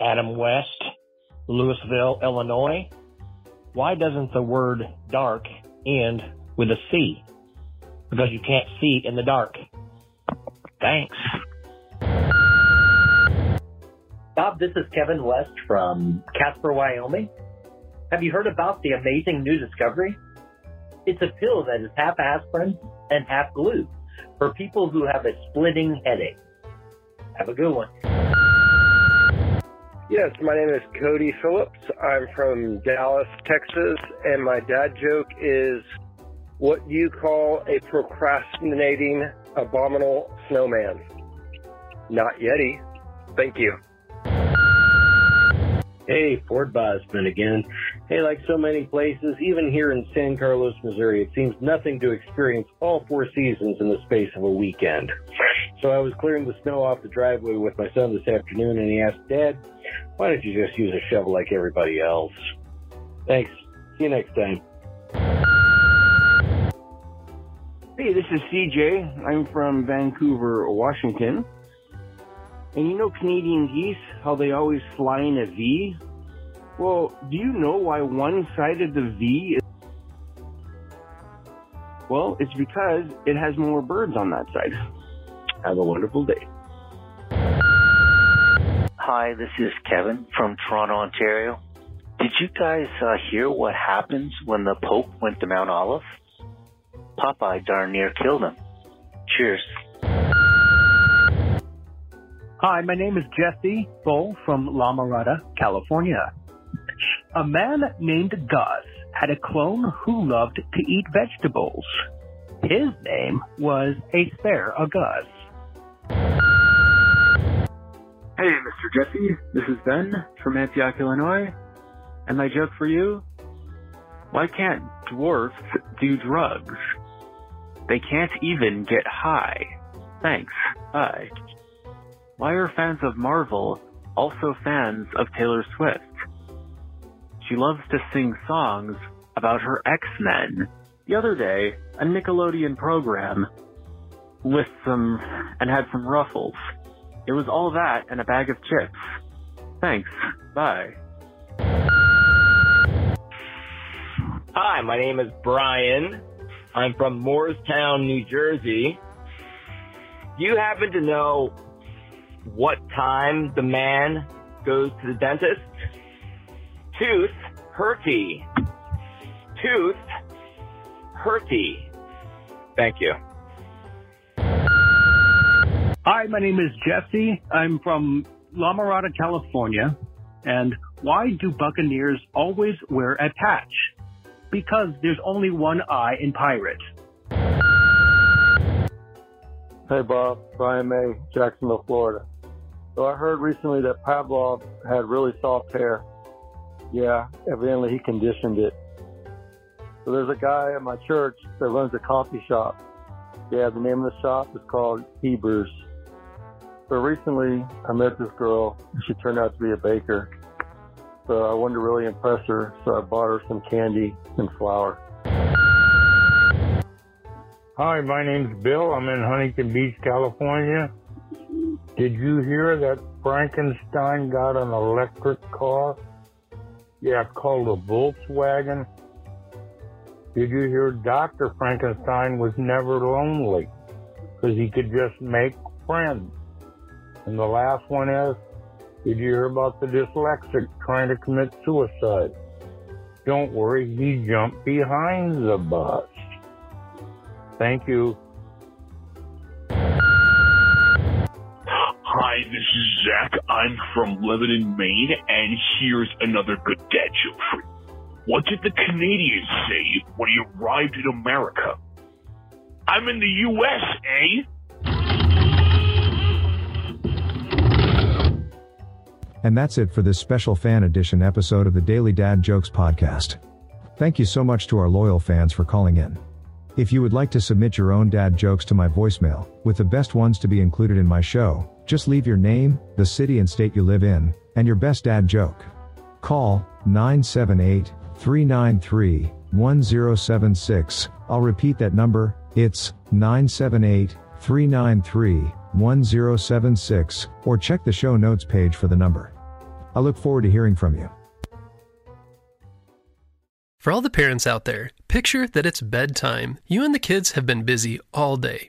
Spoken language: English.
Adam West, Louisville, Illinois why doesn't the word dark end with a C? Because you can't see in the dark. Thanks. Bob, this is Kevin West from Casper, Wyoming. Have you heard about the amazing new discovery? It's a pill that is half aspirin and half glue for people who have a splitting headache. Have a good one. Yes, my name is Cody Phillips. I'm from Dallas, Texas, and my dad joke is what you call a procrastinating abominable snowman. Not Yeti. Thank you. Hey, Ford Bosman again. Hey, like so many places, even here in San Carlos, Missouri, it seems nothing to experience all four seasons in the space of a weekend. So I was clearing the snow off the driveway with my son this afternoon, and he asked, Dad, why don't you just use a shovel like everybody else? Thanks. See you next time. Hey, this is CJ. I'm from Vancouver, Washington. And you know Canadian geese, how they always fly in a V? Well, do you know why one side of the V is. Well, it's because it has more birds on that side. Have a wonderful day. Hi, this is Kevin from Toronto, Ontario. Did you guys uh, hear what happens when the Pope went to Mount Olive? Popeye darn near killed him. Cheers. Hi, my name is Jesse Bull from La Mirada, California. A man named Gus had a clone who loved to eat vegetables. His name was Asparagus. Hey, Mr. Jesse, this is Ben from Antioch, Illinois. And my joke for you? Why can't dwarfs do drugs? They can't even get high. Thanks. Bye. Why are fans of Marvel also fans of Taylor Swift? She loves to sing songs about her X-Men. The other day, a Nickelodeon program with some, and had some ruffles. It was all that and a bag of chips. Thanks. Bye. Hi, my name is Brian. I'm from Moorestown, New Jersey. Do you happen to know what time the man goes to the dentist? Tooth hurty. Tooth hurty. Thank you. Hi, my name is Jesse. I'm from La Mirada, California. And why do Buccaneers always wear a patch? Because there's only one eye in pirate. Hey Bob, Brian May, Jacksonville, Florida. So I heard recently that Pavlov had really soft hair. Yeah, evidently he conditioned it. So there's a guy at my church that runs a coffee shop. Yeah, the name of the shop is called Hebrews. So recently I met this girl she turned out to be a baker. So I wanted to really impress her, so I bought her some candy and flour. Hi, my name's Bill. I'm in Huntington Beach, California. Did you hear that Frankenstein got an electric car? Yeah, called a Volkswagen. Did you hear Dr. Frankenstein was never lonely because he could just make friends? And the last one is, did you hear about the dyslexic trying to commit suicide? Don't worry, he jumped behind the bus. Thank you. Hi, this is Zach. I'm from Lebanon, Maine, and here's another good dad joke for you. What did the Canadians say when he arrived in America? I'm in the U.S., eh? And that's it for this special fan edition episode of the Daily Dad Jokes podcast. Thank you so much to our loyal fans for calling in. If you would like to submit your own dad jokes to my voicemail, with the best ones to be included in my show, just leave your name, the city and state you live in, and your best dad joke. Call 978 393 1076. I'll repeat that number, it's 978 393 1076, or check the show notes page for the number. I look forward to hearing from you. For all the parents out there, picture that it's bedtime. You and the kids have been busy all day.